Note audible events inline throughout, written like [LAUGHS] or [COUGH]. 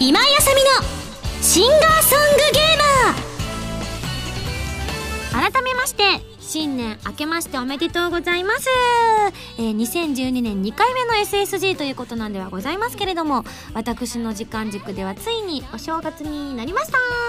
今井あさみのシンガーソングゲーマー。改めまして新年明けましておめでとうございます、えー、2012年2回目の SSG ということなんではございますけれども私の時間軸ではついにお正月になりました。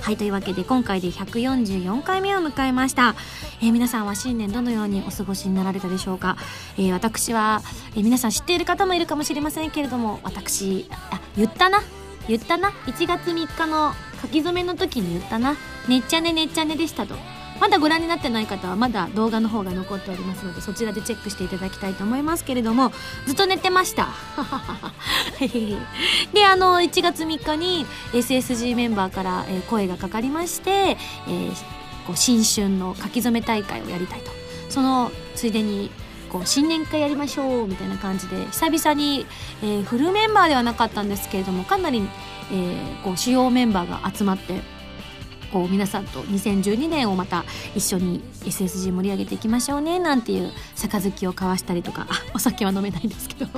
はいというわけで今回で144回目を迎えました、えー、皆さんは新年どのようにお過ごしになられたでしょうか、えー、私は、え皆さん知っている方もいるかもしれませんけれども私あ言ったな？言ったな？1月3日の書き初めの時に言ったな。ねっちゃねねっちゃねでしたと。まだご覧になってない方はまだ動画の方が残っておりますのでそちらでチェックしていただきたいと思いますけれどもずっと寝てました。[LAUGHS] であの1月3日に SSG メンバーから、声がかかりまして、えー、こう新春の書き初め大会をやりたいと。そのついでにこう新年会やりましょうみたいな感じで久々に、えー、フルメンバーではなかったんですけれどもかなり、えー、こう主要メンバーが集まってこう皆さんと2012年をまた一緒に SSG 盛り上げていきましょうねなんていう杯を交わしたりとかお酒は飲めないんですけど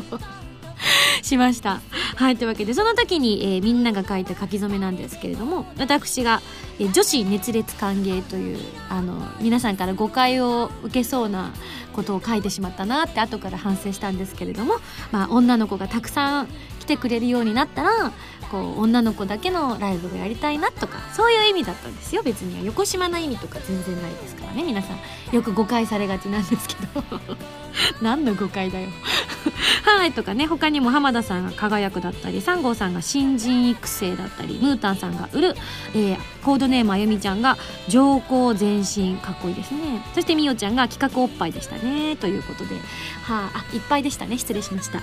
[LAUGHS] しました。はいというわけでその時に、えー、みんなが書いた書き初めなんですけれども私が、えー、女子熱烈歓迎というあの皆さんから誤解を受けそうなことを書いてしまったなって後から反省したんですけれども、まあ、女の子がたくさん来てくれるようになったらこう女の子だけのライブがやりたいなとかそういう意味だったんですよ。別には。横島な意味とか全然ないですからね皆さん。よく誤解されがちなんですけど。[LAUGHS] 何の誤解だよ。[LAUGHS] はいとかね。他にも浜田さんが輝くだったり3号さんが新人育成だったりムータンさんが売る、えー、コードネームあゆみちゃんが上皇前進かっこいいですね。そしてみおちゃんが企画おっぱいでしたね。ということで。はああいっぱいでしたね。失礼しました。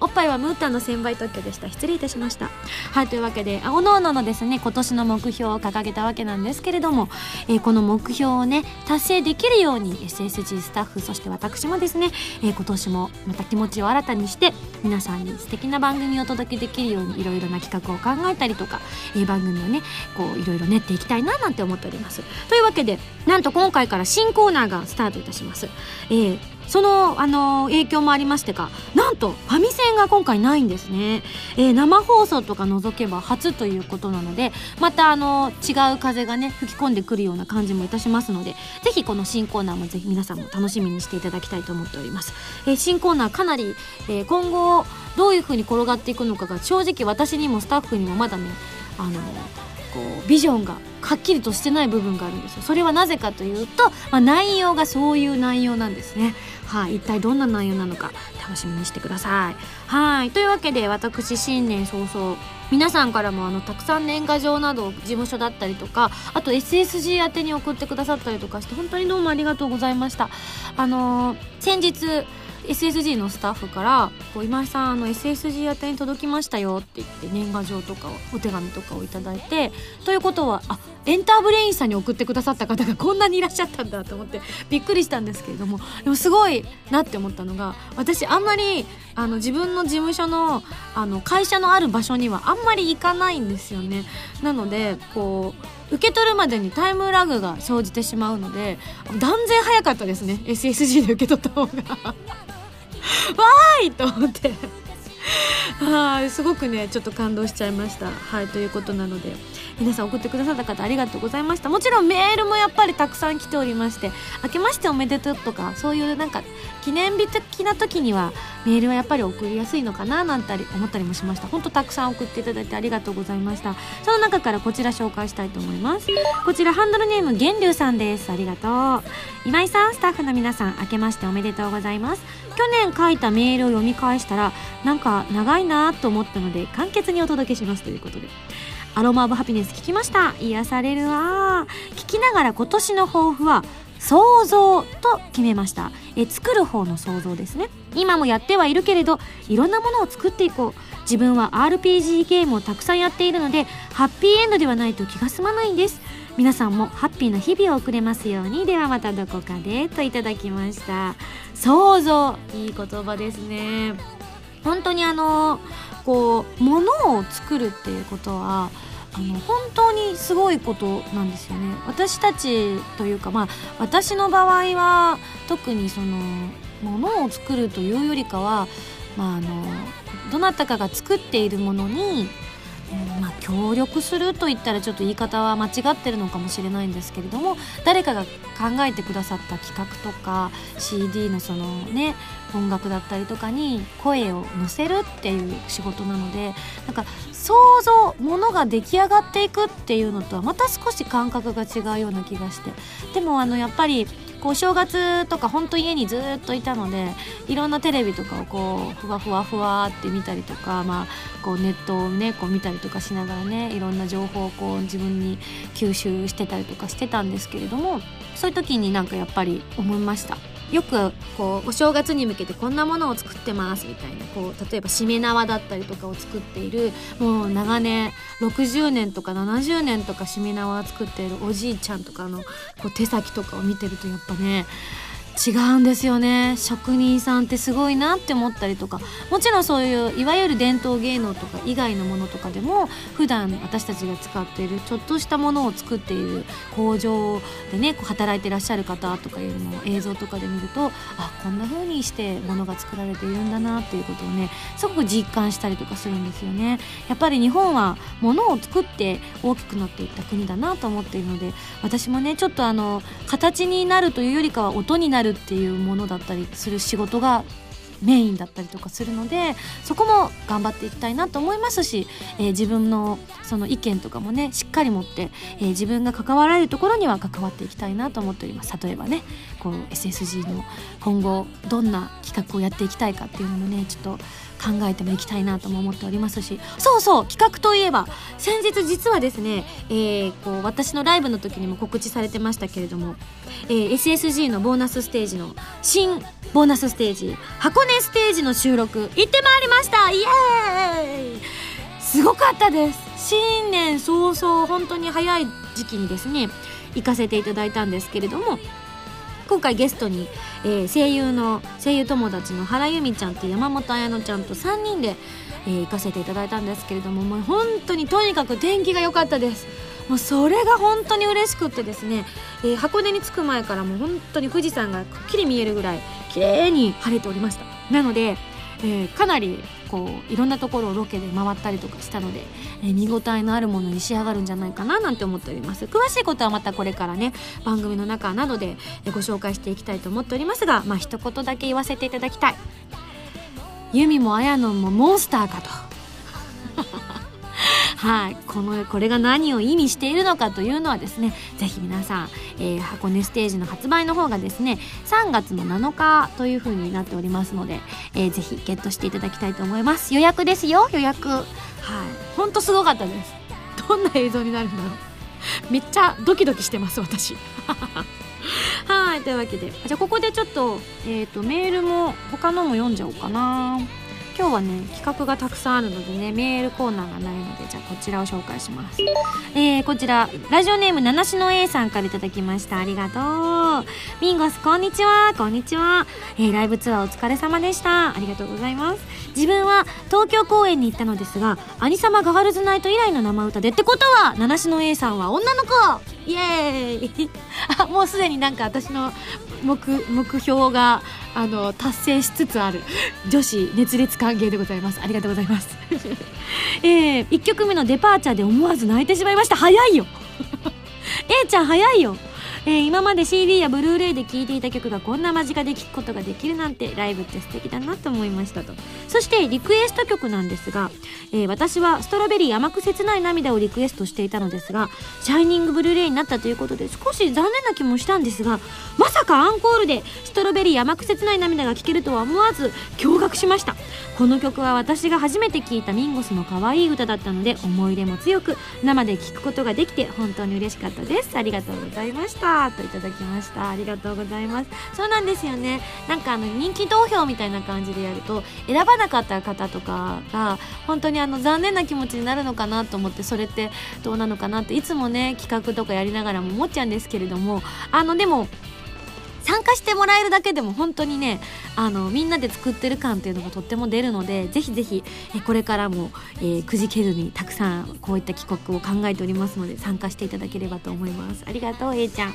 おっぱいはムータンの専売特許でした。失礼いたしました。はいというわけでおのおののですね今年の目標を掲げたわけなんですけれども、えー、この目標をね達成できるように SSG スタッフそして私もですね、えー、今年もまた気持ちを新たにして皆さんに素敵な番組をお届けできるようにいろいろな企画を考えたりとか、えー、番組をねこういろいろ練っていきたいななんて思っております。というわけでなんと今回から新コーナーがスタートいたします、えーその、あの影響もありましてか。なんとファミセンが今回ないんですね、えー、生放送とか除けば初ということなのでまたあの違う風がね吹き込んでくるような感じもいたしますのでぜひこの新コーナーもぜひ皆さんも楽しみにしていただきたいと思っております、えー、新コーナーかなり、えー、今後どういう風に転がっていくのかが正直私にもスタッフにもまだねあのこうビジョンがはっきりとしてない部分があるんですよそれはなぜかというと、まあ、内容がそういう内容なんですねはい、一体どんな内容なのか楽しみにしてください。はいというわけで私新年早々皆さんからもあのたくさん年賀状など事務所だったりとかあと SSG 宛てに送ってくださったりとかして本当にどうもありがとうございました。あのー、先日 SSG のスタッフから「こう今井さんあの SSG 宛てに届きましたよ」って言って年賀状とかお手紙とかを頂いてということはあエンターブレインさんに送ってくださった方がこんなにいらっしゃったんだと思ってびっくりしたんですけれどもでもすごいなって思ったのが私あんまりあの自分の事務所のあの会社のある場所にはあんまり行かないんですよね。なのでこう受け取るまでにタイムラグが生じてしまうので断然早かったですね SSG で受け取った方がーいと思って。はいすごくねちょっと感動しちゃいました。はいということなので皆さん送ってくださった方ありがとうございました。もちろんメールもやっぱりたくさん来ておりまして明けましておめでとうとかそういうなんか記念日的な時にはメールはやっぱり送りやすいのかななんて思ったりもしました。ほんとたくさん送っていただいてありがとうございました。その中からこちら紹介したいと思います。こちらハンドルネーム源流さんです。ありがとう。今井さんスタッフの皆さん明けましておめでとうございます。去年書いたメールを読み返したらなんか長いなと思ったので簡潔にお届けしますということで。アロマ・オブ・ハピネス聞きました。癒されるわ。聞きながら今年の抱負は想像と決めました。え作る方の想像ですね。今もやってはいるけれどいろんなものを作っていこう。自分は RPG ゲームをたくさんやっているのでハッピーエンドではないと気が済まないんです。皆さんもハッピーな日々を送れますように。ではまたどこかでといただきました。想像。いい言葉ですね。本当にあのこう物を作るっていうことはあの本当にすごいことなんですよね。私たちというかまあ私の場合は特にその物を作るというよりかは、まあ、あのどなたかが作っているものにまあ、協力すると言ったらちょっと言い方は間違ってるのかもしれないんですけれども誰かが考えてくださった企画とか CD のそのね音楽だったりとかに声を乗せるっていう仕事なのでなんか想像ものが出来上がっていくっていうのとはまた少し感覚が違うような気がして。でもあのやっぱりこう正月とかほんと家にずっといたのでいろんなテレビとかをこうふわふわふわって見たりとか、まあ、こうネットをねこう見たりとかしながらねいろんな情報をこう自分に吸収してたりとかしてたんですけれどもそういう時になんかやっぱり思いました。よくこうお正月に向けてこんなものを作ってますみたいなこう例えばしめ縄だったりとかを作っているもう長年60年とか70年とかしめ縄を作っているおじいちゃんとかのこう手先とかを見てるとやっぱね違うんですよね。職人さんってすごいなって思ったりとか。もちろんそういういわゆる伝統芸能とか以外のものとかでも普段私たちが使っているちょっとしたものを作っている工場でねこう働いてらっしゃる方とかいうのを映像とかで見るとあこんな風にしてものが作られているんだなっていうことをねすごく実感したりとかするんですよね。やっぱり日本はものを作って大きくなっていった国だなと思っているので私もねちょっとあの形になるというよりかは音になるるっていうものだったりする仕事がメインだったりとかするのでそこも頑張っていきたいなと思いますし、えー、自分のその意見とかもねしっかり持って、えー、自分が関わられるところには関わっていきたいなと思っております。例えばねこう SSG の今後どんな企画をやっていきたいかっていうのもねちょっと考えてもいきたいなとも思っておりますしそうそう企画といえば先日実はですね、えー、こう私のライブの時にも告知されてましたけれども、えー、SSG のボーナスステージの新ボーナスステージ箱根ステージの収録行ってまいりました。イエーイ！すごかったです。新年早々本当に早い時期にですね行かせていただいたんですけれども今回ゲストに、えー、声優の声優友達の原由美ちゃんと山本彩乃ちゃんと3人で、えー、行かせていただいたんですけれどももう本当にとにかく天気が良かったです。もうそれが本当に嬉しくってですね、えー、箱根に着く前からもう本当に富士山がくっきり見えるぐらい綺麗に晴れておりました。なので、えー、かなりこういろんなところをロケで回ったりとかしたので、えー、見応えのあるものに仕上がるんじゃないかななんて思っております。詳しいことはまたこれからね番組の中などでご紹介していきたいと思っておりますがまあ一言だけ言わせていただきたい。ユミも綾乃もモンスターかと。はい、このこれが何を意味しているのかというのはですねぜひ皆さん、えー、箱根ステージの発売の方がですね3月の7日という風になっておりますので、えー、ぜひゲットしていただきたいと思います。予約ですよ。予約。はい。ほんとすごかったです。どんな映像になるんだろう。めっちゃドキドキしてます私。[LAUGHS] はい。というわけでじゃあここでちょっと,、えーとメールも他のも読んじゃおうかな。今日はね企画がたくさんあるのでねメールコーナーがないのでじゃあこちらを紹介します。えー、こちらラジオネーム七種の A さんから頂きました。ありがとう。ミンゴスこんにちは。こんにちは、えー、ライブツアーお疲れ様でした。ありがとうございます。自分は東京公演に行ったのですが「兄様ガールズナイト」以来の生歌でってことは七種の A さんは女の子。イエーイ。[LAUGHS] あもうすでになんか私の目目標があの達成しつつある女子熱烈歓迎でございます。ありがとうございます。[LAUGHS] えー、1曲目のデパーチャーで思わず泣いてしまいました。早いよ。A [LAUGHS] ちゃん早いよ。えー、今まで CD やブルーレイで聴いていた曲がこんな間近で聴くことができるなんてライブって素敵だなと思いましたと。そしてリクエスト曲なんですが、えー、私はストロベリー甘く切ない涙をリクエストしていたのですがシャイニングブルーレイになったということで少し残念な気もしたんですがまさかアンコールでストロベリー甘く切ない涙が聴けるとは思わず驚愕しました。この曲は私が初めて聴いたミンゴスの可愛い歌だったので思い入れも強く生で聴くことができて本当に嬉しかったです。ありがとうございました。といただきました。ありがとうございます。そうなんですよね。なんかあの人気投票みたいな感じでやると選ばなかった方とかが本当にあの残念な気持ちになるのかなと思ってそれってどうなのかなっていつもね企画とかやりながらも思っちゃうんですけれどもあのでも参加してもらえるだけでも本当にねあのみんなで作ってる感っていうのがとっても出るのでぜひぜひえこれからも、えー、くじけずにたくさんこういった企画を考えておりますので参加していただければと思います。ありがとう A ちゃん。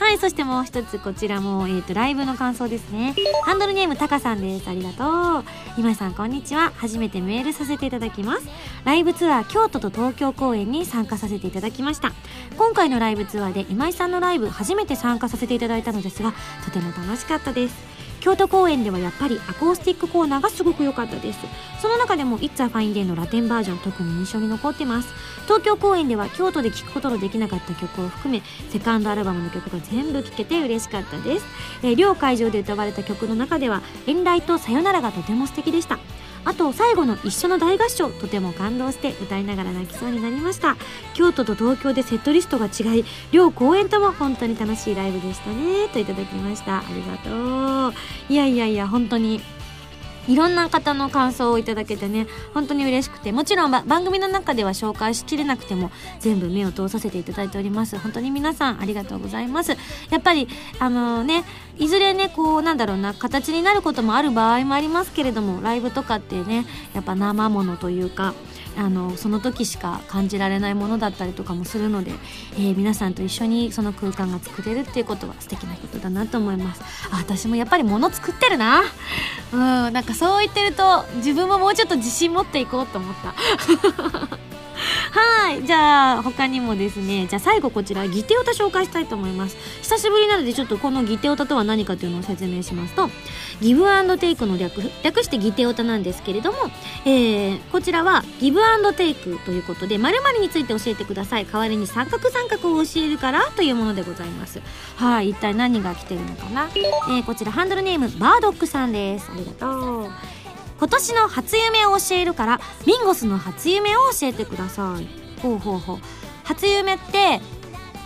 はいそしてもう一つこちらも、えーと、ライブの感想ですね。ハンドルネームタカさんです。ありがとう。今井さんこんにちは。初めてメールさせていただきます。ライブツアー京都と東京公演に参加させていただきました。今回のライブツアーで今井さんのライブ初めて参加させていただいたのです。がとても楽しかったです。京都公演ではやっぱりアコースティックコーナーがすごく良かったです。その中でも「It's a Fine Day」のラテンバージョン特に印象に残ってます。東京公演では京都で聴くことのできなかった曲を含めセカンドアルバムの曲が全部聴けて嬉しかったです、えー、両会場で歌われた曲の中では「遠来とさよなら」がとても素敵でした。あと最後の一緒の大合唱とても感動して歌いながら泣きそうになりました。京都と東京でセットリストが違い両公演とも本当に楽しいライブでしたね。といただきました。ありがとう。いやいやいや本当にいろんな方の感想をいただけてね本当に嬉しくてもちろん番組の中では紹介しきれなくても全部目を通させていただいております。本当に皆さんありがとうございます。やっぱりあのねいずれねこうなんだろうな形になることもある場合もありますけれどもライブとかってねやっぱ生ものというかあのその時しか感じられないものだったりとかもするので、えー、皆さんと一緒にその空間が作れるっていうことは素敵なことだなと思います。あ私もやっぱり物作ってるな。うんなんかそう言ってると自分ももうちょっと自信持っていこうと思った。[LAUGHS] はいじゃあ他にもですねじゃあ最後こちらギテオタ紹介したいと思います。久しぶりなのでちょっとこのギテオタとは何かというのを説明しますとギブアンドテイクの略略してギテオタなんですけれども、えー、こちらはギブアンドテイクということで〇〇について教えてください。代わりに三角三角を教えるからというものでございます。はい一体何が来てるのかな、えー、こちらハンドルネームバードックさんです。ありがとう。今年の初夢を教えるからミンゴスの初夢を教えてください。ほうほうほう。初夢って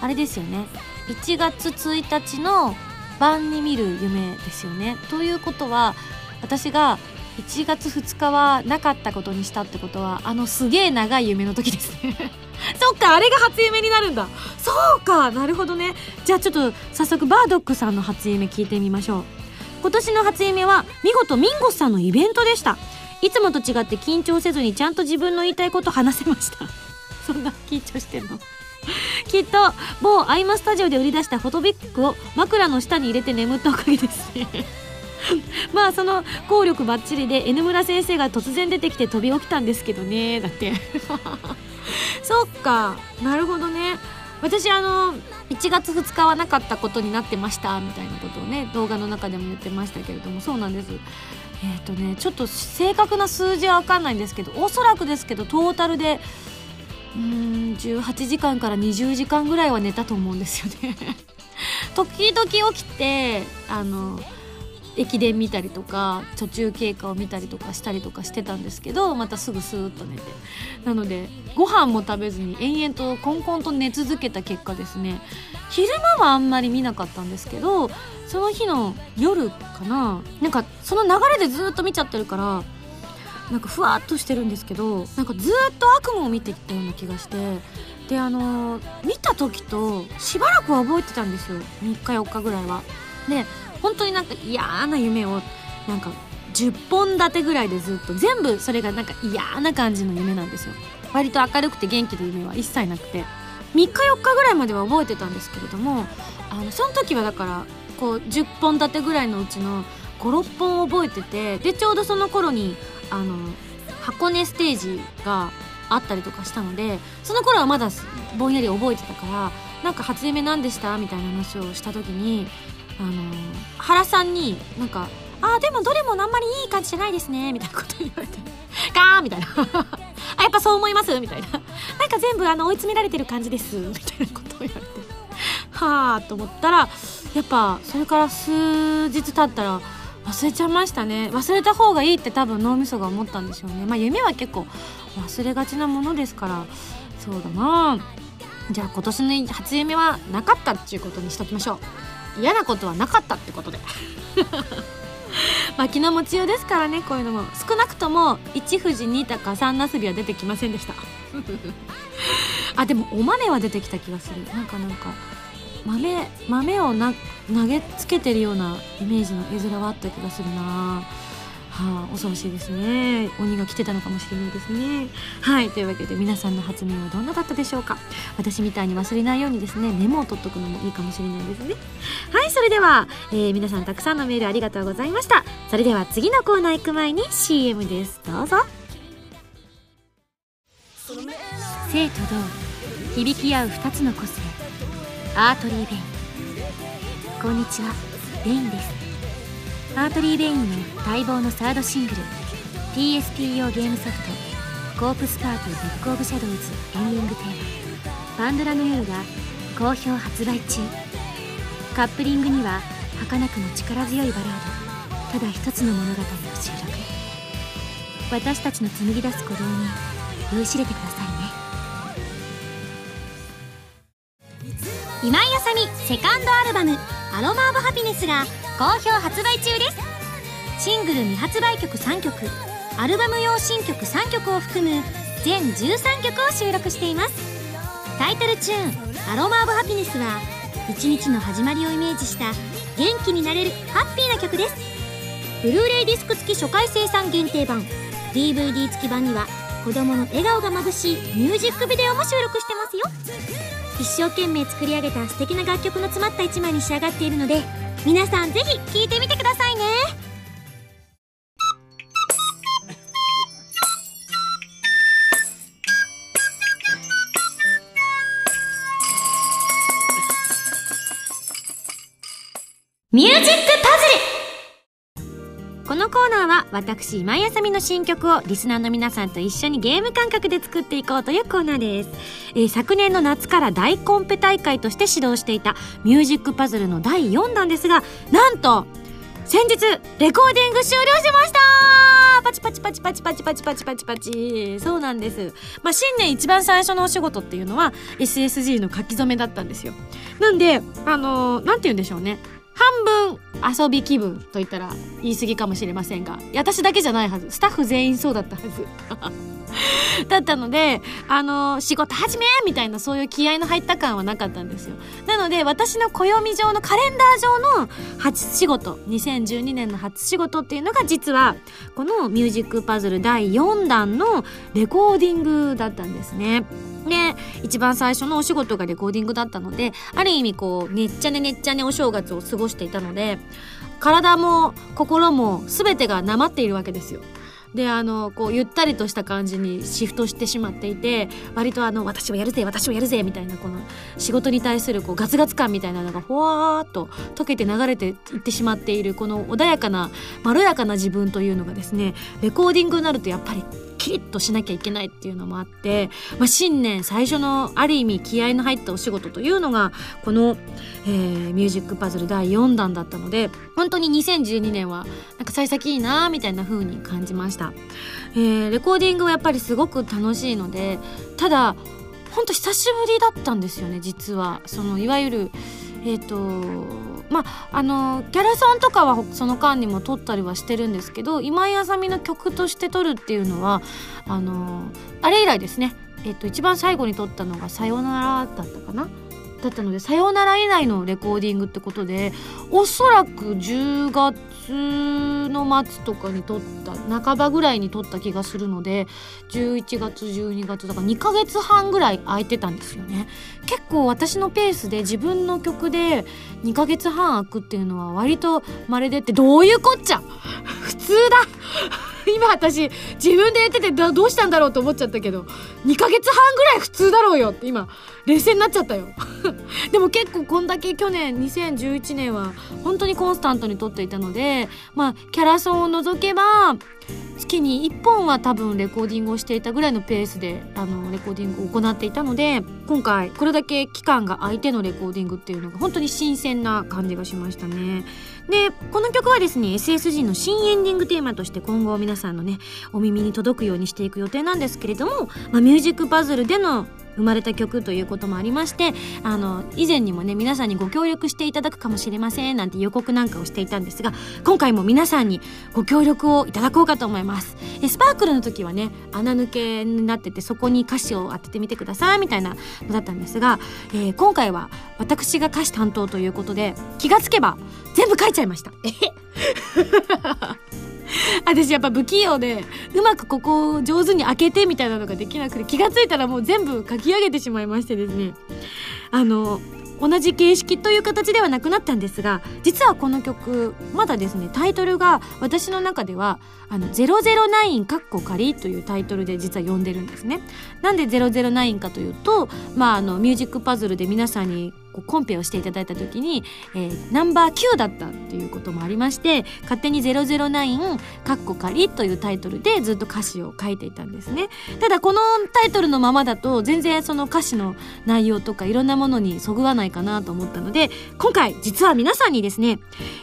あれですよね。1月1日の晩に見る夢ですよね。ということは私が1月2日はなかったことにしたってことはあのすげえ長い夢の時です。ね [LAUGHS] そっかあれが初夢になるんだ。そうかなるほどね。じゃあちょっと早速バードックさんの初夢聞いてみましょう。今年の初夢は見事ミンゴスさんのイベントでした。いつもと違って緊張せずにちゃんと自分の言いたいこと話せました。[LAUGHS] そんな緊張してんの。[LAUGHS] きっと某アイマスタジオで売り出したフォトビッグを枕の下に入れて眠ったおかげですね。[LAUGHS] まあその効力ばっちりで N 村先生が突然出てきて飛び起きたんですけどね。だって。そっか。なるほどね。私あの1月2日はなかったことになってましたみたいなことをね動画の中でも言ってましたけれどもそうなんです。えっ、ー、とねちょっと正確な数字は分かんないんですけどおそらくですけどトータルでうん18時間から20時間ぐらいは寝たと思うんですよね。[LAUGHS] 時々起きてあの駅伝見たりとか途中経過を見たりとかしたりとかしてたんですけどまたすぐスーッと寝て。なのでご飯も食べずに延々とコンコンと寝続けた結果ですね。昼間はあんまり見なかったんですけどその日の夜かな。なんかその流れでずっと見ちゃってるからなんかふわっとしてるんですけどなんかずっと悪夢を見てきたような気がしてであのー、見た時としばらくは覚えてたんですよ。3日4日ぐらいは。で本当になんか嫌な夢をなんか10本立てぐらいでずっと全部それがなんか嫌な感じの夢なんですよ。割と明るくて元気な夢は一切なくて。3日4日ぐらいまでは覚えてたんですけれどもあのその時はだからこう10本立てぐらいのうちの56本覚えててでちょうどその頃にあの箱根ステージがあったりとかしたのでその頃はまだぼんやり覚えてたからなんか初夢何でした？みたいな話をした時にあの原さんになんか「あでもどれもあんまりいい感じじゃないですね」みたいなこと言われて「[LAUGHS] ガー!」みたいな。[LAUGHS] あやっぱそう思います？みたいな。なんか全部あの追い詰められてる感じです？みたいなことを言われて。はあと思ったらやっぱそれから数日経ったら忘れちゃいましたね。忘れた方がいいって多分脳みそが思ったんでしょうね。まあ夢は結構忘れがちなものですからそうだな。じゃあ今年の初夢はなかったっていうことにしときましょう。嫌なことはなかったってことで。[LAUGHS] まあ気の持ちようですからねこういうのも少なくとも1富士2鷹3なすびは出てきませんでした。[LAUGHS] あでもお豆は出てきた気がする。なんかなんか豆豆をな投げつけてるようなイメージの絵面はあった気がするな。はあ、恐ろしいですね。鬼が来てたのかもしれないですね。はい。というわけで皆さんの発明はどんなだったでしょうか。私みたいに忘れないようにですねメモを取っとくのもいいかもしれないですね。はい。それでは、えー、皆さんたくさんのメールありがとうございました。それでは次のコーナー行く前に CM です。どうぞ。静と動響き合う2つの個性。アートリー・ベイン。こんにちは。ベインです。アートリー・ベインの待望のサードシングル PSP 用ゲームソフト「コープスパーティー Book of Shadows」エンディングテーマ「パンドラの夜」が好評発売中。カップリングには儚くも力強いバラードただ一つの物語を収録。私たちの紡ぎ出す鼓動に酔いしれてくださいね。今井あさみセカンドアルバム「アロマ・オブ・ハピネス」が好評発売中です。シングル未発売曲3曲アルバム用新曲3曲を含む全13曲を収録しています。タイトルチューン「アロマ・オブ・ハピネス」は一日の始まりをイメージした元気になれるハッピーな曲です。ブルーレイディスク付き初回生産限定版 DVD 付き版には子供の笑顔がまぶしいミュージックビデオも収録してますよ。一生懸命作り上げた素敵な楽曲の詰まった一枚に仕上がっているので皆さんぜひ聴いてみてくださいね。私今井あさみの新曲をリスナーの皆さんと一緒にゲーム感覚で作っていこうというコーナーです、えー、昨年の夏から大コンペ大会として指導していたミュージックパズルの第4弾ですがなんと先日レコーディング終了しました!パチパチパチパチパチパチパチパチパチそうなんです。まあ新年一番最初のお仕事っていうのは SSG の書き初めだったんですよ。なんであのー、なんて言うんでしょうね。半分遊び気分と言ったら言い過ぎかもしれませんが私だけじゃないはず。スタッフ全員そうだったはず。[LAUGHS] だったのであの仕事始めみたいなそういう気合の入った感はなかったんですよ。なので私の暦上のカレンダー上の初仕事2012年の初仕事っていうのが実はこのミュージックパズル第4弾のレコーディングだったんですね。で一番最初のお仕事がレコーディングだったのである意味こうねっちゃねねっちゃねお正月を過ごしていたので体も心も全てがなまっているわけですよ。であのこうゆったりとした感じにシフトしてしまっていて割とあの私もやるぜ私もやるぜみたいなこの仕事に対するこうガツガツ感みたいなのがふわーっと溶けて流れていってしまっているこの穏やかなまろやかな自分というのがですねレコーディングになるとやっぱりキリッとしなきゃいけないっていうのもあって、まあ、新年最初のある意味気合の入ったお仕事というのがこの、えー、ミュージックパズル第4弾だったので本当に2012年はなんか幸先いいなみたいな風に感じました、えー、レコーディングはやっぱりすごく楽しいのでただ本当久しぶりだったんですよね実は。そのいわゆるえっ、ー、とまああのギャラソンとかはその間にも撮ったりはしてるんですけど今井あさみの曲として撮るっていうのはあのあれ以来ですね。えっと一番最後に撮ったのが「さよなら」だったかな。だったので「さよなら」以来のレコーディングってことでおそらく10月の末とかに撮った半ばぐらいに撮った気がするので11月12月だから2ヶ月半ぐらい空いてたんですよね。結構私のペースで自分の曲で2ヶ月半空くっていうのは割と稀でってどういうこっちゃ？普通だ！[LAUGHS] 今私自分で言っててどうしたんだろうと思っちゃったけど2ヶ月半ぐらい普通だろうよって今冷静になっちゃったよ。[LAUGHS] でも結構こんだけ去年2011年は本当にコンスタントに撮っていたのでまあキャラソンを除けば月に1本は多分レコーディングをしていたぐらいのペースであのレコーディングを行っていたので今回これだけ期間が空いてのレコーディングっていうのが本当に新鮮な感じがしましたね。でこの曲はですね SSG の新エンディングテーマとして今後皆さんのねお耳に届くようにしていく予定なんですけれども、まあ、ミュージックパズルでの生まれた曲ということもありましてあの以前にもね皆さんにご協力していただくかもしれませんなんて予告なんかをしていたんですが今回も皆さんにご協力をいただこうかと思いますえスパークルの時はね穴抜けになっててそこに歌詞を当ててみてくださいみたいなだったんですが、えー、今回は私が歌詞担当ということで気がつけば全部書いちゃいました。え？[LAUGHS] 私やっぱ不器用でうまくここを上手に開けてみたいなのができなくて気が付いたらもう全部書き上げてしまいましてですね。あの同じ形式という形ではなくなったんですが実はこの曲まだですねタイトルが私の中では「あの009カッコ仮」というタイトルで実は呼んでるんですね。なんで009かというと、まあ、あのミュージックパズルで皆さんにこうコンペをしていただいた時に、えー、ナンバー9だったっていうこともありまして勝手に009カッコ仮というタイトルでずっと歌詞を書いていたんですねただこのタイトルのままだと全然その歌詞の内容とかいろんなものにそぐわないかなと思ったので今回実は皆さんにですね、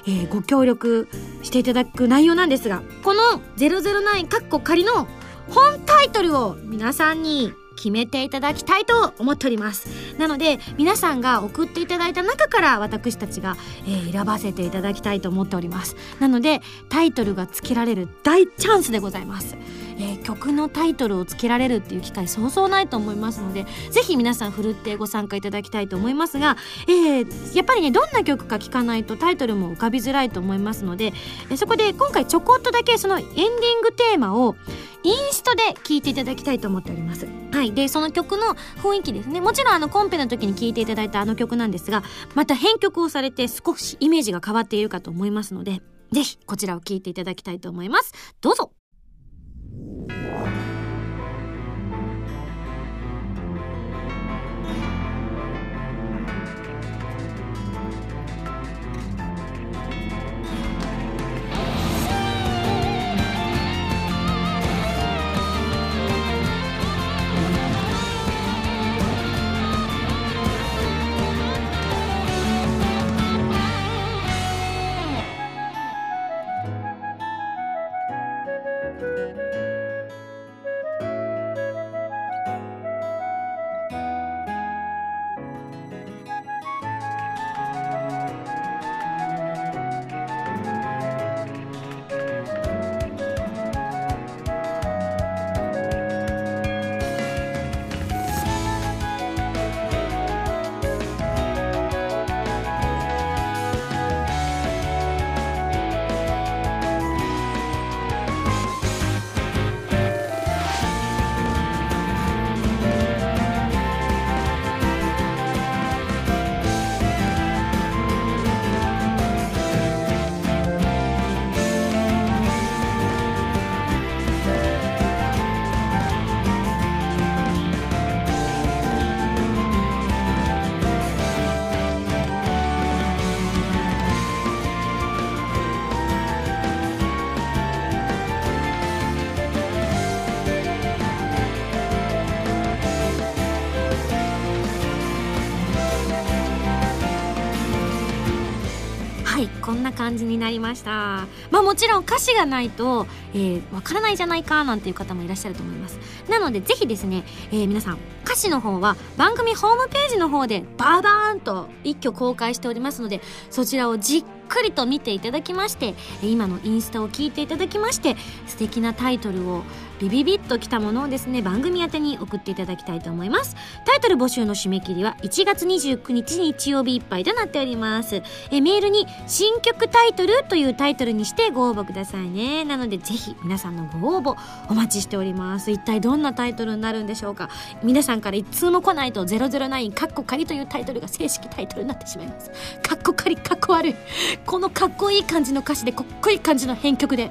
えー、ご協力していただく内容なんですがこの009カッコ仮の本タイトルを皆さんに決めていただきたいと思っております。なので皆さんが送っていただいた中から私たちが、えー、選ばせていただきたいと思っております。なのでタイトルが付けられる大チャンスでございます。えー、曲のタイトルをつけられるっていう機会そうそうないと思いますのでぜひ皆さんふるってご参加いただきたいと思いますが、えー、やっぱりねどんな曲か聴かないとタイトルも浮かびづらいと思いますので、え、そこで今回ちょこっとだけそのエンディングテーマをインストで聴いていただきたいと思っております。はい。で、その曲の雰囲気ですね。もちろんあのコンペの時に聴いていただいたあの曲なんですが、また編曲をされて少しイメージが変わっているかと思いますので、ぜひこちらを聴いていただきたいと思います。どうぞ Thank you. いこんな感じになりました。まあもちろん歌詞がないと、えー、からないじゃないかなんていう方もいらっしゃると思います。なのでぜひですね、えー、皆さん歌詞の方は番組ホームページの方でバーバーンと一挙公開しておりますのでそちらをじっくりと見ていただきまして今のインスタを聞いていただきまして素敵なタイトルをビビビッときたものをですね番組宛に送っていただきたいと思います。タイトル募集の締め切りは1月29日日曜日いっぱいとなっております。えメールに新曲タイトルというタイトルにしてご応募くださいね。なのでぜひ皆さんのご応募お待ちしております。一体どんなタイトルになるんでしょうか。皆さんから一通も来ないと009カッコ仮というタイトルが正式タイトルになってしまいます。カッコ仮カッコ悪い。このかっこいい感じの歌詞でかっこいい感じの編曲で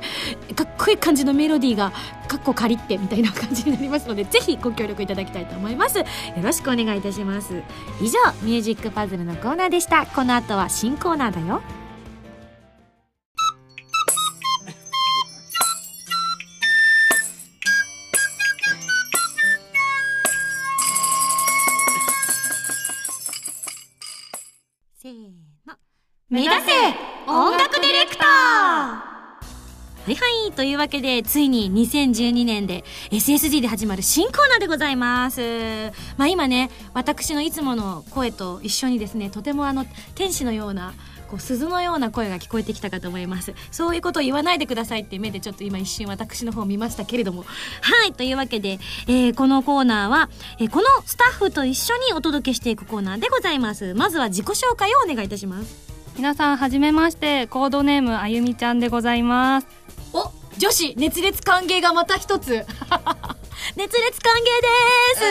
かっこいい感じのメロディーがかっこ借りってみたいな感じになりますのでぜひご協力いただきたいと思います。よろしくお願いいたします。以上ミュージックパズルのコーナーでした。この後は新コーナーだよ。せーの。目指せ音楽ディレクター。はいはいというわけでついに2012年で SSG で始まる新コーナーでございます。まあ今ね私のいつもの声と一緒にですねとてもあの天使のようなこう鈴のような声が聞こえてきたかと思います。そういうことを言わないでくださいって目でちょっと今一瞬私の方を見ましたけれども。はいというわけで、えーこのコーナーは、えーこのスタッフと一緒にお届けしていくコーナーでございます。まずは自己紹介をお願いいたします。皆さんはじめましてコードネームあゆみちゃんでございます。女子熱烈歓迎がまた一つ。熱烈歓迎です、[LAUGHS] え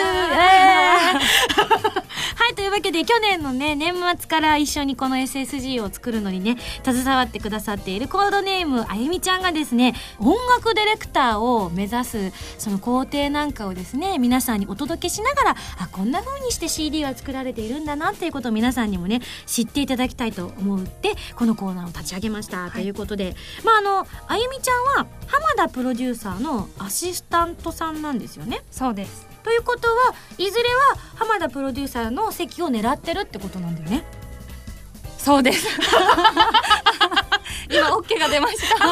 ー。[LAUGHS] はいというわけで去年のね年末から一緒にこの SSG を作るのにね携わってくださっているコードネームあゆみちゃんがですね音楽ディレクターを目指すその工程なんかをですね皆さんにお届けしながらあこんな風にして CD は作られているんだなっていうことを皆さんにもね知っていただきたいと思ってこのコーナーを立ち上げました、ということで。まああのあゆみちゃんは浜田プロデューサーのアシスタントさんなんですよね。そうですということはいずれは浜田プロデューサーの席を狙ってるってことなんだよね。そうです。[LAUGHS] 今 OK が出ました。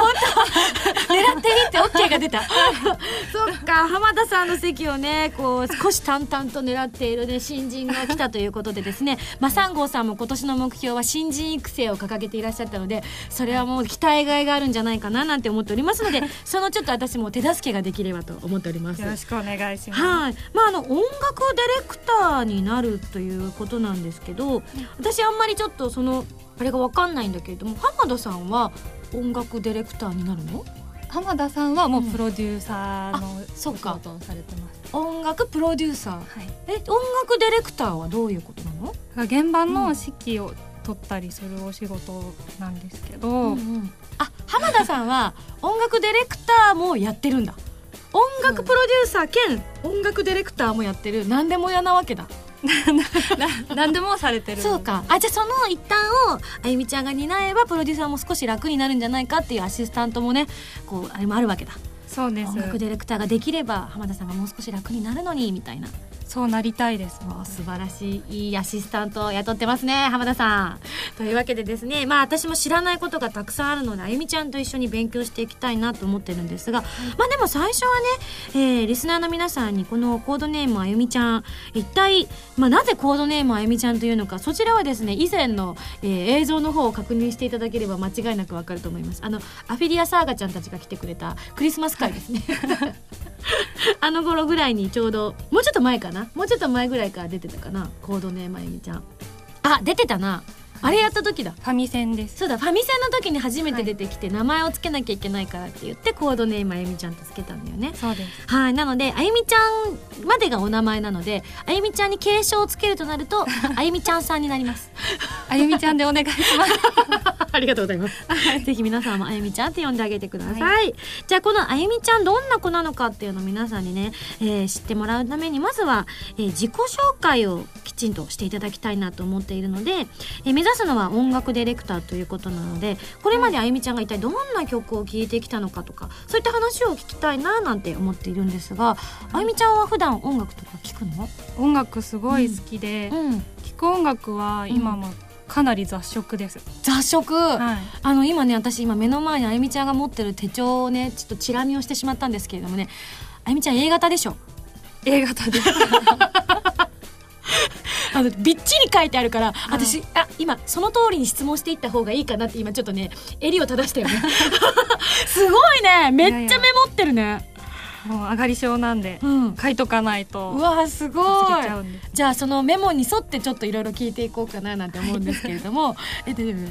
狙っていいって OK が出た。そっか浜田さんの席をねこう少し淡々と狙っているね新人が来たということでですね。[LAUGHS] まあ三郷さんも今年の目標は新人育成を掲げていらっしゃったのでそれはもう期待外があるんじゃないかななんて思っておりますので [LAUGHS] そのちょっと私も手助けができればと思っております。よろしくお願いします。はい、まああの音楽ディレクターになるということなんですけど、私あんまりちょっとそのあれがわかんないんだけれども、浜田さんは音楽ディレクターになるの？浜田さんはもうプロデューサーのそっかお仕事をされてます音楽プロデューサー。はいえ、音楽ディレクターはどういうことなの？現場の指揮を取ったりするお仕事なんですけど、あ、浜田さんは音楽ディレクターもやってるんだ。音楽プロデューサー兼音楽ディレクターもやってる何でも屋なわけだ。な [LAUGHS] 何でもされてる。そうか。あじゃあその一端をあゆみちゃんが担えばプロデューサーも少し楽になるんじゃないかっていうアシスタントもねこうあれもあるわけだ。そうです。音楽ディレクターができれば浜田さんがもう少し楽になるのにみたいなそうなりたいですもう素晴らしいいいアシスタントを雇ってますね浜田さん。というわけでですねまあ私も知らないことがたくさんあるのであゆみちゃんと一緒に勉強していきたいなと思ってるんですが、まあでも最初はね、えーリスナーの皆さんにこのコードネームあゆみちゃん一体、まあ、なぜコードネームあゆみちゃんというのかそちらはですね以前の、えー映像の方を確認していただければ間違いなくわかると思います。あのアフィリアサーガちゃんたちが来てくれたクリスマス会ですね [LAUGHS] [LAUGHS] あの頃ぐらいにちょうどもうちょっと前かな？もうちょっと前ぐらいから出てたかな？コードネームあゆみちゃん。あ出てたな。あれやった時だ。ファミセンです。そうだファミセンの時に初めて出てきて、名前をつけなきゃいけないからって言ってコードネームあゆみちゃんとつけたんだよね。そうです。はいなのであゆみちゃんまでがお名前なのであゆみちゃんに継承をつけるとなると [LAUGHS] あゆみちゃんさんになります。あゆみちゃんでお願いします。[LAUGHS] ありがとうございます。ぜひ皆さんもあゆみちゃんって呼んであげてください。じゃあこのあゆみちゃんどんな子なのかっていうのを皆さんにね、えー知ってもらうためにまずは、えー自己紹介をきちんとしていただきたいなと思っているので、えー目指すのは音楽ディレクターということなのでこれまであゆみちゃんが一体どんな曲を聴いてきたのかとかそういった話を聞きたいななんて思っているんですがあゆみちゃんは普段音楽とか聞くの？音楽すごい好きで、うん。聴く音楽は今もかなり雑食です、雑食、はい。あの今ね私今目の前にあゆみちゃんが持ってる手帳をねちょっとチラ見をしてしまったんですけれどもねあゆみちゃん A 型でしょ？A 型です [LAUGHS] [LAUGHS] あのびっちり書いてあるから、私あ今その通りに質問していった方がいいかなって今ちょっとね襟を正したよね。[LAUGHS] すごいね。めっちゃメモってるね。もう上がり症なんでうん。書いとかないとうわすごい。じゃあそのメモに沿ってちょっといろいろ聞いていこうかななんて思うんですけれども。[LAUGHS] えででで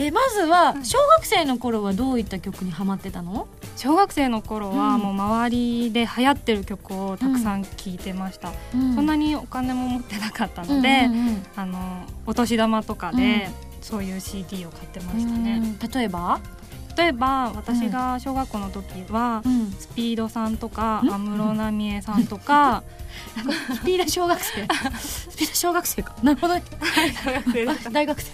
えまずは小学生の頃はどういった曲にハマってたの？小学生の頃はうん。もう周りで流行ってる曲をたくさん聴いてました、そんなにお金も持ってなかったので、うんうんうん。あのお年玉とかでそういう CD を買ってましたね、うん。例えば、例えば私が小学校の時は、うん、スピードさんとかん。安室奈美恵さんとか [LAUGHS] スピード小学生？[LAUGHS] スピード小学生か。なるほど。ねあ大学生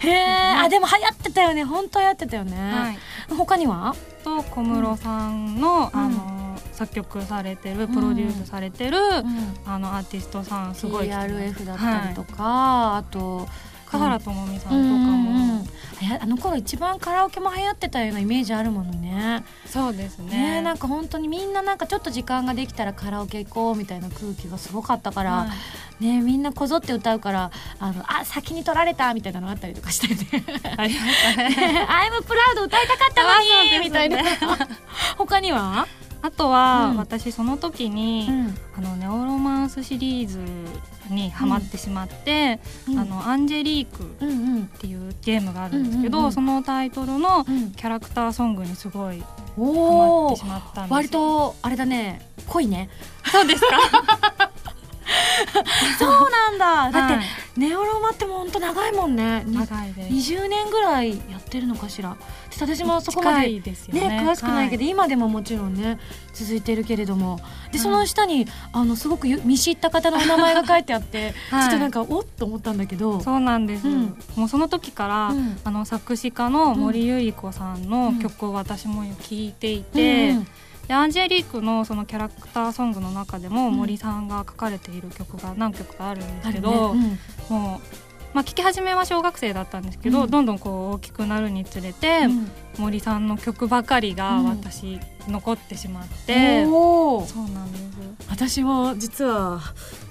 へえあでも流行ってたよね。本当流行ってたよね、はい、他には？と小室さんの,、うん。あの作曲されてるプロデュースされてる、あのアーティストさんすごい聴きます TRF だったりとか、あと華原朋美さんとかうんうんも、うん。やあの頃一番カラオケも流行ってたようなイメージあるものね。そうですね。ねなんか本当にみんななんかちょっと時間ができたらカラオケ行こうみたいな空気がすごかったから、はい。ねみんなこぞって歌うからあのあ先に取られたみたいなのあったりとかしてね。ありましたね「[LAUGHS] I'm proud」歌いたかったのにみたいな。他には、あとは、うん。私その時に、ん。あのネオロマンスシリーズにハマってしまって、うん。あのアンジェリークっていうゲームがあるんですけど、うんうんうん。そのタイトルのうん。キャラクターソングにすごいハマってしまったんですよ。割とあれだね。濃いね。そうですか？[LAUGHS] そうなんだ。だって、はいネオロマってもうほんと長いもんね。に長いです。20年ぐらいやってるのかしら。私もそこまで近い。ですよねね詳しくないけど、は今でももちろんね続いてるけれども。でい。その下にあのすごくゆ見知った方のお名前が書いてあって、[LAUGHS] はい。ちょっとなんかおっと思ったんだけど。そうなんです、うん。もうその時から、うん。あの作詞家の森ゆり子さんの曲を私も聴いていて、うんでアンジェリークのそのキャラクターソングの中でもうん。森さんが書かれている曲が何曲かあるんですけど、うん。もう、まあ、聴き始めは小学生だったんですけど、うん。どんどんこう大きくなるにつれて、うん。森さんの曲ばかりがうん。私残ってしまって、そうなんです。私も実は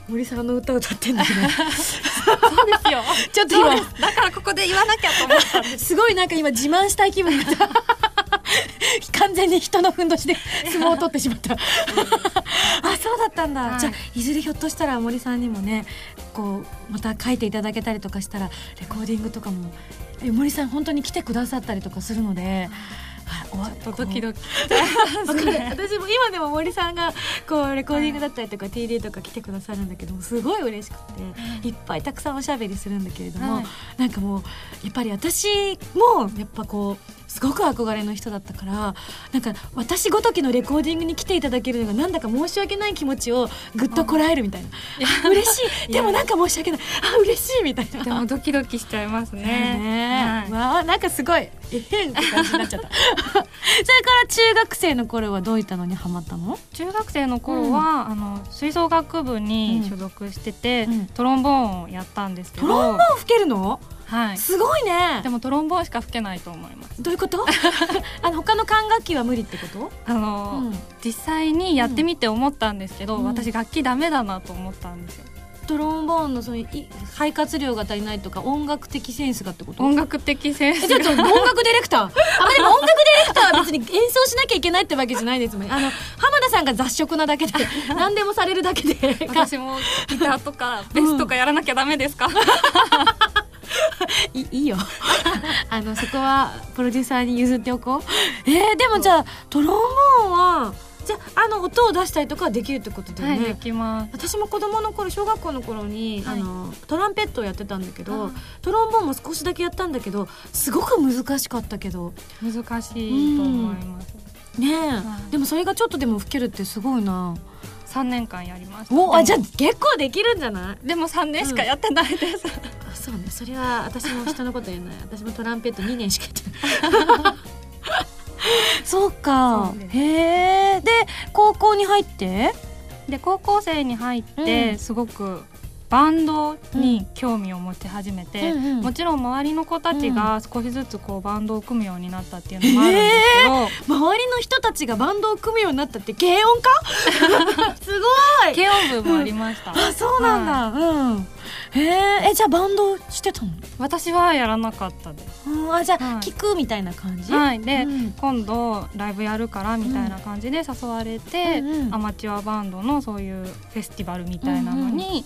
森さんの歌歌ってんだけどそうですよ。[LAUGHS] ちょっと今。だからここで言わなきゃと思ったす。[LAUGHS] ごいなんか今自慢したい気分だった [LAUGHS] 完全に人のふんどしで相撲を取ってしまった。[LAUGHS] あそうだったんだ、はい。じゃあいずれひょっとしたら森さんにもねこうまた書いていただけたりとかしたらレコーディングとかもえ森さん本当に来てくださったりとかするので。ちょっとドキドキ。[LAUGHS] 私も今でも森さんがこうレコーディングだったりとか TD とか来てくださるんだけどすごい嬉しくていっぱいたくさんおしゃべりするんだけれども、はい。なんかもうやっぱり私もやっぱこうすごく憧れの人だったからなんか私ごときのレコーディングに来ていただけるのがなんだか申し訳ない気持ちをぐっとこらえるみたいな。あ嬉しい。でもなんか申し訳ない。あ嬉しいみたいな。でもドキドキしちゃいますね。ねえ、はい。わあなんかすごい。えへんって感じになっちゃった。[LAUGHS] それから中学生の頃はどういったのにハマったの？中学生の頃は、あの吹奏楽部に所属してて、うん。トロンボーンをやったんですけど。トロンボーン吹けるの？はい。すごいね。でもトロンボーンしか吹けないと思います。どういうこと？[LAUGHS] あの他の管楽器は無理ってこと？あの、うん。実際にやってみて思ったんですけど、うん。私楽器ダメだなと思ったんですよ。トロンボーンのそのい肺活量が足りないとか音楽的センスがってこと？音楽的センスえちょっと音楽ディレクター？あでも音楽ディレクターは別に演奏しなきゃいけないってわけじゃないですもんね。あの浜田さんが雑食なだけで [LAUGHS] 何でもされるだけで。私もギターとかベースとかやらなきゃダメですか、[LAUGHS] いいいよ。[LAUGHS] あのそこはプロデューサーに譲っておこう。[LAUGHS] えー、でもじゃあトロンボーンはじゃああの音を出したりとかはできるってことだよね、はいできます。私も子供の頃小学校の頃に、はい。あのトランペットをやってたんだけどあトロンボーンも少しだけやったんだけどすごく難しかったけど。難しいと思います、ねえ、はい。でもそれがちょっとでも吹けるってすごいな3年間やりました。おあじゃあ結構できるんじゃない？でも3年しかやってないです、あそうね。それは私も人のこと言えない。私もトランペット2年しかやってない。[LAUGHS] そうかへえで高校に入って？で高校生に入って、うん。すごくバンドに興味を持ち始めて、うんうん。もちろん周りの子たちが少しずつこうバンドを組むようになったっていうのもあるんですけど、周りの人たちがバンドを組むようになったって軽音か？[LAUGHS] すごい。軽音部もありました、[LAUGHS] あそうなんだ、うん。へええじゃあバンドしてたの？私はやらなかったです。うんあじゃあ、はい。聞くみたいな感じ？はい。で、うん。今度ライブやるからみたいな感じで誘われて、うんうんアマチュアバンドのそういうフェスティバルみたいなのに、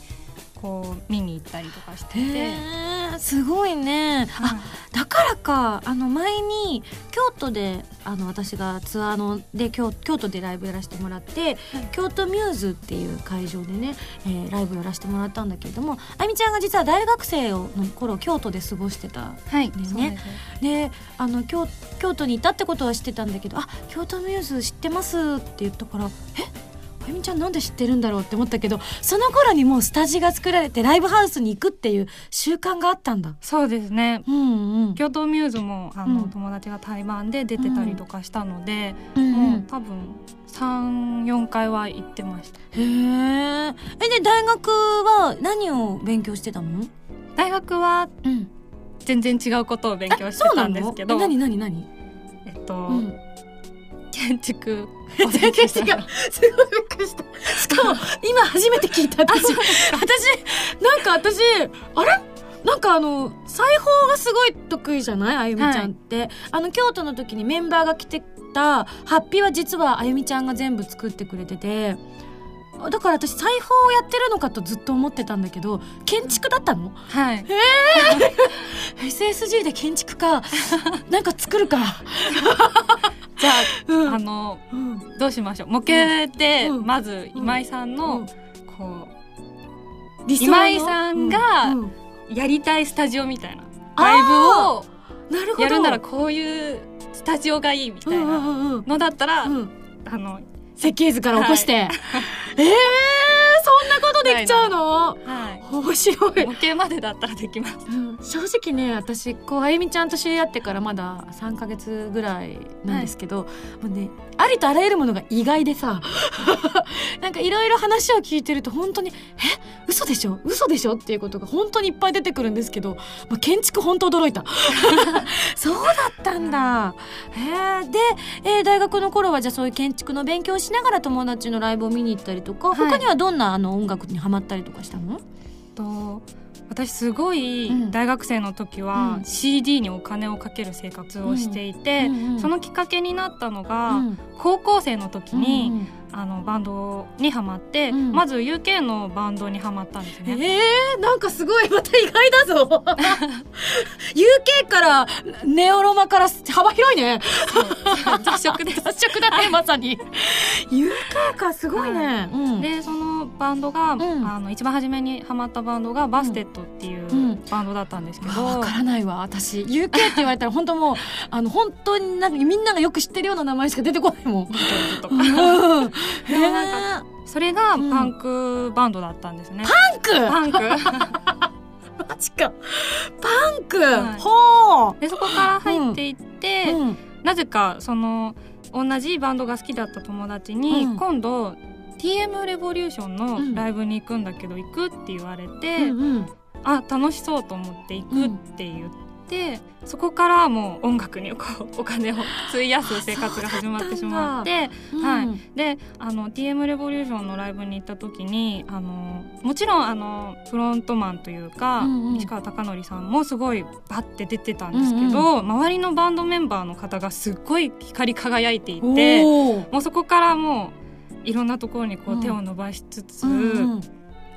こう見に行ったりとかしてて、へえすごいね。あはいだからかあの前に京都であの私がツアーので京京都でライブやらせてもらって、京都ミューズっていう会場でね、えーライブやらせてもらったんだけれどもあゆみちゃんが実は大学生の頃京都で過ごしてたはい、ね。そうです。であの京京都にいたってことは知ってたんだけど「あ京都ミューズ知ってます」って言ったから「えあゆみちゃんなんで知ってるんだろう?」って思ったけどその頃にもうスタジが作られてライブハウスに行くっていう習慣があったんだ。そうですねうんうん京都ミューズもあの、うん友達が対バンで出てたりとかしたので、うんもう多分34回は行ってましたへえ。えで大学は何を勉強してたの？大学はうん。全然違うことを勉強してたんですけど何何何？えっと、うん建築全然違う。[LAUGHS] すごいびっくりした。しかも今初めて聞いた私。私なんか私あれ？なんかあの裁縫がすごい得意じゃない？あゆみちゃんって、あの京都の時にメンバーが着てたハッピーは実はあゆみちゃんが全部作ってくれててだから私裁縫をやってるのかとずっと思ってたんだけど建築だったの？はい。[LAUGHS] SSG で建築か？[LAUGHS] なんか作るか？[LAUGHS] じゃあ、うん。あのうん。どうしましょう？模型でうん。まず今井さんの、うん。こ理想の？今井さんがやりたいスタジオみたいなライブをなるほど。やるならこういうスタジオがいいみたいなのだったら、うん。あの設計図から起こして、ええー、そんなことできちゃうの？はい。面白い。模型までだったらできます。うん。正直ね私こうあゆみちゃんと知り合ってからまだ3ヶ月ぐらいなんですけど、もうねありとあらゆるものが意外でさ [LAUGHS] なんかいろいろ話を聞いてると本当に「え？嘘でしょ？嘘でしょ?」っていうことが本当にいっぱい出てくるんですけど、まあ、建築本当驚いた。[LAUGHS] そうだったんだ。へえで、えー大学の頃はじゃあそういう建築の勉強をしながら友達のライブを見に行ったりとか、はい。他にはどんなあの音楽にハマったりとかしたの？と私すごいうん。大学生の時はうん。CD にお金をかける生活をしていて、そのきっかけになったのが、うん。高校生の時に、あのバンドにハマって、うん。まず UK のバンドにハマったんですね。えー、なんかすごいまた意外だぞ。[LAUGHS] UK からネオロマから幅広いね。[LAUGHS] 雑食です。[LAUGHS] 雑食だねまさに。UK かすごいね、うん。でそのバンドが、ん。あの一番初めにハマったバンドがバステットっていううん。バンドだったんですけど、わからないわ私。UK って言われたら本当もう [LAUGHS] あの本当になんかみんながよく知ってるような名前しか出てこないもん。それがうん。パンクバンドだったんですね。パンク？パンク。[LAUGHS] マジか。パンク、はい。ほでそこから入っていって、う、うん。なぜかその同じバンドが好きだった友達に、うん。今度 TM レボリューションうん。のライブに行くんだけど行くって言われて、うんうん。あ楽しそうと思って行くって言って、そこからもう音楽にこうお金を費やす生活が始まってしまってはい。うん。であの TM レボリューションのライブに行った時にあのもちろんあのフロントマンというか、うんうん。西川貴教さんもすごいバッて出てたんですけど、周りのバンドメンバーの方がすっごい光り輝いていてもうそこからもういろんなところにこううん。手を伸ばしつつ、うん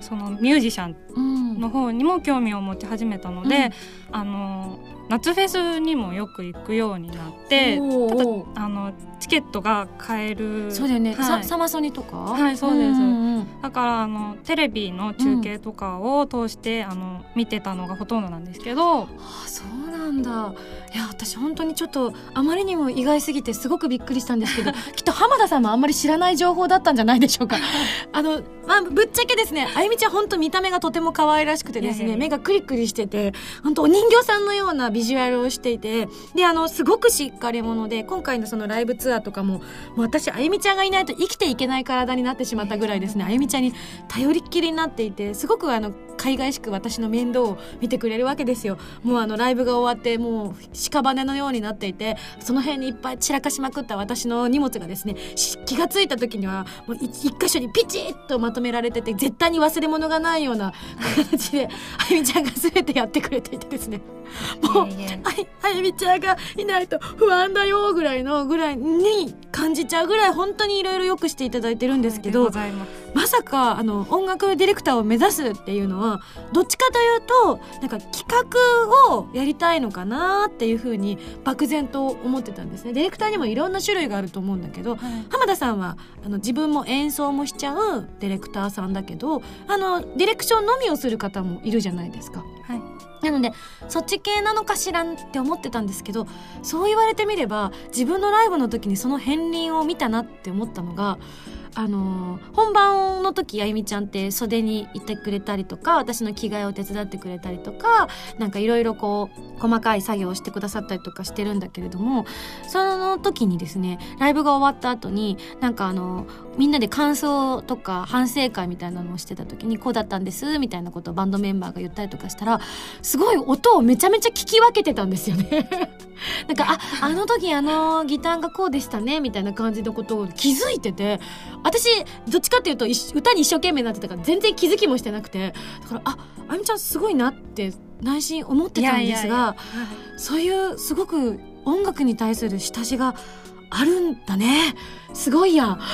そのミュージシャンうんの方にも興味を持ち始めたので、あの夏フェスにもよく行くようになってただあのチケットが買えるそうだよね、はい。ササマソニとか？はいそうです。んうんうん。だからあのテレビの中継とかを通して、あの見てたのがほとんどなんですけど。あそうなんだ。いや私本当にちょっとあまりにも意外すぎてすごくびっくりしたんですけど [LAUGHS] きっと浜田さんもあんまり知らない情報だったんじゃないでしょうか。[LAUGHS] あの、まあ、ぶっちゃけですねあゆみちゃん本当見た目がとても可愛らしくてですね目がクリクリしてて本当お人形さんのようなビジュアルをしていてであのすごくしっかり者で今回のそのライブツアーとかももう私あゆみちゃんがいないと生きていけない体になってしまったぐらいですね。あゆみちゃんに頼りっきりになっていてすごくあの海外しく私の面倒を見てくれるわけですよ。もうあのライブが終わってもう屍のようになっていてその辺にいっぱい散らかしまくった私の荷物がですね気がついた時にはもう一箇所にピチッとまとめられてて絶対に忘れ物がないような形であゆみちゃんが全てやってくれていてですね。もうあゆみちゃんがいないと不安だよぐらいのぐらいに感じちゃうぐらい本当にいろいろよくしていただいてるんですけどます。まさかあの音楽ディレクターを目指すっていうのはどっちかというとなんか企画をやりたいのかなっていうふうに漠然と思ってたんですね。ディレクターにもいろんな種類があると思うんだけど浜田さんはあの自分も演奏もしちゃうディレクターさんだけどあのディレクションのみをする方もいるじゃないですか。はいなのでそっち系なのかしらって思ってたんですけどそう言われてみれば自分のライブの時にその片鱗を見たなって思ったのがあのー本番の時あゆみちゃんって袖にいてくれたりとか私の着替えを手伝ってくれたりとかなんかいろいろこう細かい作業をしてくださったりとかしてるんだけれどもその時にですねライブが終わった後になんかあのみんなで感想とか反省会みたいなのをしてた時にこうだったんですみたいなことをバンドメンバーが言ったりとかしたらすごい音をめちゃめちゃ聞き分けてたんですよね。[LAUGHS] なんか、あ、あの時あのギターがこうでしたね、みたいな感じのことを気づいてて、私、どっちかっていうと、歌に一生懸命になってたから、全然気づきもしてなくて、だから、あ、あゆみちゃんすごいなって、内心思ってたんですが、そういう、すごく音楽に対する下地があるんだね。すごいや。[LAUGHS]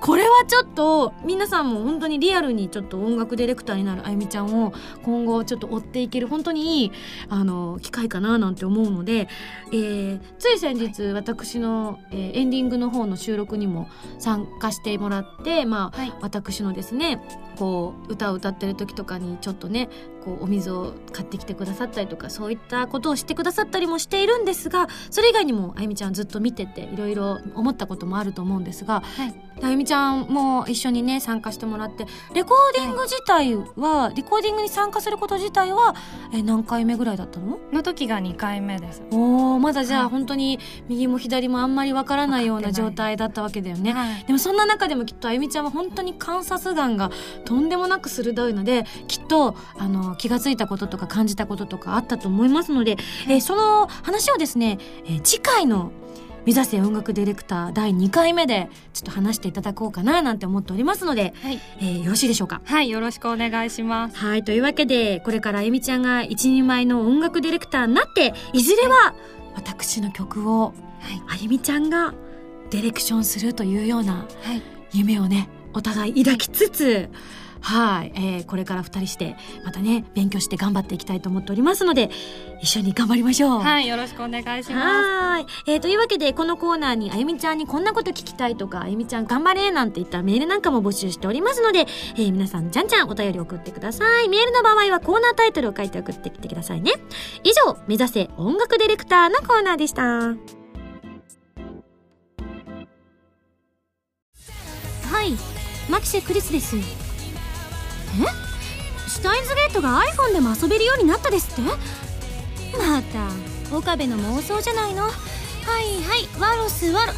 これはちょっと皆さんも本当にリアルにちょっと音楽ディレクターになるあゆみちゃんを今後ちょっと追っていける本当にいいあの機会かななんて思うので、えーつい先日私の、えーエンディングの方の収録にも参加してもらってまあ、はい私のですねこう歌を歌ってる時とかにちょっとねこうお水を買ってきてくださったりとかそういったことをしてくださったりもしているんですがそれ以外にもあゆみちゃんずっと見てていろいろ思ったこともあると思うんですが、はいあゆみちゃんも一緒にね参加してもらってレコーディング自体は、レコーディングに参加すること自体はえ何回目ぐらいだったの？の時が2回目です。おーまだじゃあ、はい本当に右も左もあんまりわからないような状態だったわけだよね。はいでもそんな中でもきっとあゆみちゃんは本当に観察眼がとんでもなく鋭いのできっとあの気がついたこととか感じたこととかあったと思いますので、えーその話をですね、えー次回の目指せ音楽ディレクター第2回目でちょっと話していただこうかななんて思っておりますので、はい、えーよろしいでしょうか？はい、よろしくお願いします。はい。というわけで、これからあゆみちゃんが一人前の音楽ディレクターになって、いずれは私の曲を、はい。あゆみちゃんがディレクションするというようなはい、夢をね、お互い抱きつつ、はい、えーこれから二人して、またね、勉強して頑張っていきたいと思っておりますので、一緒に頑張りましょう。はい、よろしくお願いしまはーい。えーというわけで、このコーナーにあゆみちゃんにこんなこと聞きたいとか、あゆみちゃん頑張れなんていったメールなんかも募集しておりますので、えー皆さんじゃんじゃんお便り送ってください。メールの場合はコーナータイトルを書いて送ってきてくださいね。以上、目指せ音楽ディレクターのコーナーでした。はい、マキシェクリスです。え？シュタインズゲートが iPhone でも遊べるようになったですって？また岡部の妄想じゃないの？はいはいワロスワロ。え？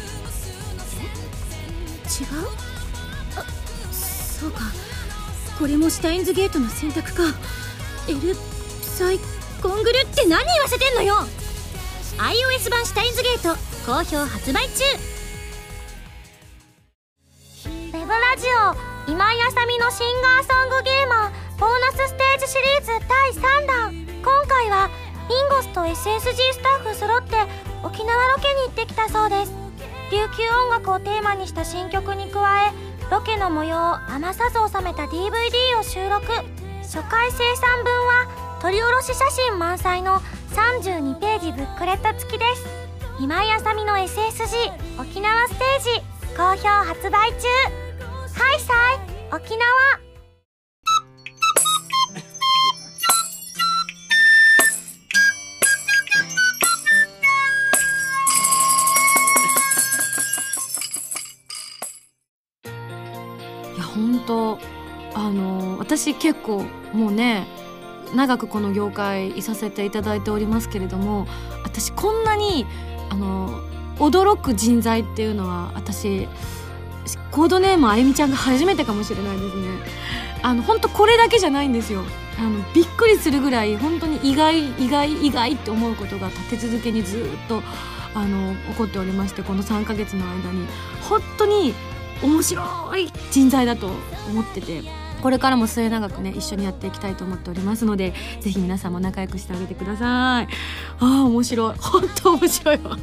違う？あそうか。これもシュタインズゲートの選択か。L サイコングルって何言わせてんのよ？iOS 版シュタインズゲート好評発売中今井あさみのシンガーソングゲーマーボーナスステージシリーズ第3弾。今回はミンゴスと SSG スタッフ揃って沖縄ロケに行ってきたそうです。琉球音楽をテーマにした新曲に加えロケの模様を余さず収めた DVD を収録。初回生産分は撮り下ろし写真満載の32ページブックレット付きです。今井あさみの SSG 沖縄ステージ好評発売中。ハイサイ沖縄。いや本当あの私結構もうね長くこの業界いさせていただいておりますけれども私こんなにあの驚く人材っていうのは私コードネームあゆみちゃんが初めてかもしれないですね。あの本当これだけじゃないんですよ。あのびっくりするぐらい本当に意外意外意外って思うことが立て続けにずっとあの起こっておりましてこの3ヶ月の間に。本当に面白い人材だと思ってて。これからも末永くね一緒にやっていきたいと思っておりますのでぜひ皆さんも仲良くしてあげてください。あー面白い。本当面白いわ。は [LAUGHS]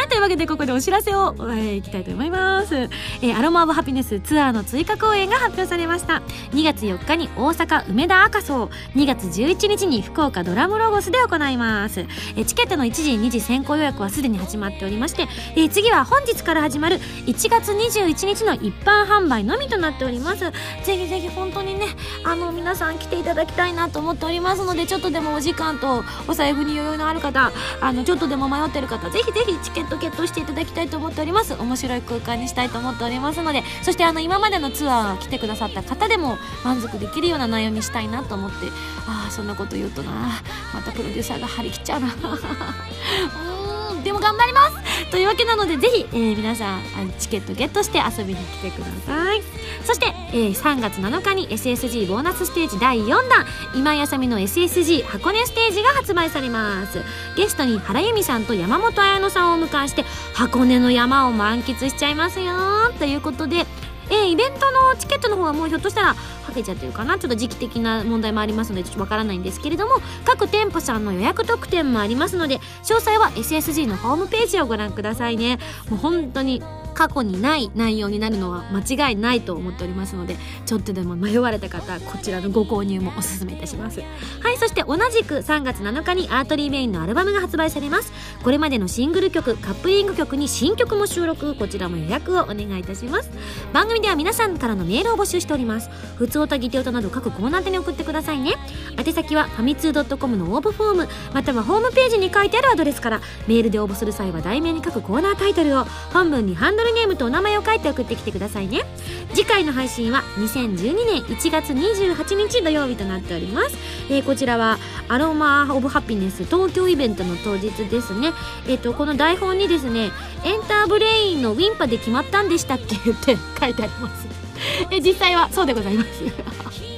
いというわけでここでお知らせを、えーいきたいと思います、えーアロマ・オブ・ハピネスツアーの追加公演が発表されました。2月4日に大阪梅田赤荘2月11日に福岡ドラムロゴスで行います、えーチケットの1時2時先行予約はすでに始まっておりまして、えー次は本日から始まる1月21日の一般販売のみとなっております。ぜひぜひ本当にねあの皆さん来ていただきたいなと思っておりますのでちょっとでもお時間とお財布に余裕のある方あのちょっとでも迷ってる方ぜひぜひチケットゲットしていただきたいと思っております。面白い空間にしたいと思っておりますのでそしてあの今までのツアー来てくださった方でも満足できるような内容にしたいなと思ってああそんなこと言うとなまたプロデューサーが張り切っちゃうな [LAUGHS] でも頑張ります。というわけなのでぜひ、えー、皆さんチケットゲットして遊びに来てください。そして、えー、3月7日に SSG ボーナスステージ第4弾今井あさみの SSG 箱根ステージが発売されます。ゲストに原由美さんと山本彩乃さんをお迎えして箱根の山を満喫しちゃいますよ。ということでえー、イベントのチケットの方はもうひょっとしたらはけちゃってるかな？ちょっと時期的な問題もありますのでちょっとわからないんですけれども各店舗さんの予約特典もありますので詳細は SSG のホームページをご覧くださいね。もう本当に過去にない内容になるのは間違いないと思っておりますのでちょっとでも迷われた方こちらのご購入もおすすめいたします。はいそして同じく3月7日にアートリーメインのアルバムが発売されます。これまでのシングル曲カップリング曲に新曲も収録。こちらも予約をお願いいたします。番組では皆さんからのメールを募集しております。ふつおたぎておたなど各コーナー宛に送ってくださいね。宛先はファミツー .com の応募フォーム。またはホームページに書いてあるアドレスからメールで応募する際は題名に書くコーナータイトルを本文にハンドルネームとお名前を書いて送ってきてくださいね。次回の配信は2012年1月28日土曜日となっております、えー、こちらはアロマオブハピネス東京イベントの当日ですね。えっ、ー、とこの台本にですねエンターブレインのウィンパで決まったんでしたっけって書いてあります。え実際はそうでございます。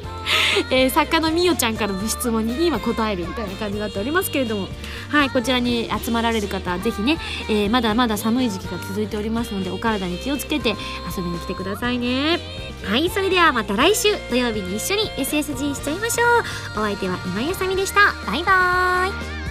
えー、作家のみよちゃんからの質問に今答えるみたいな感じになっておりますけれども。はいこちらに集まられる方はぜひね、えー、まだまだ寒い時期が続いておりますのでお体に気をつけて遊びに来てくださいね。はいそれではまた来週土曜日に一緒に SSG しちゃいましょう。お相手は今井あさみでした。バイバーイ。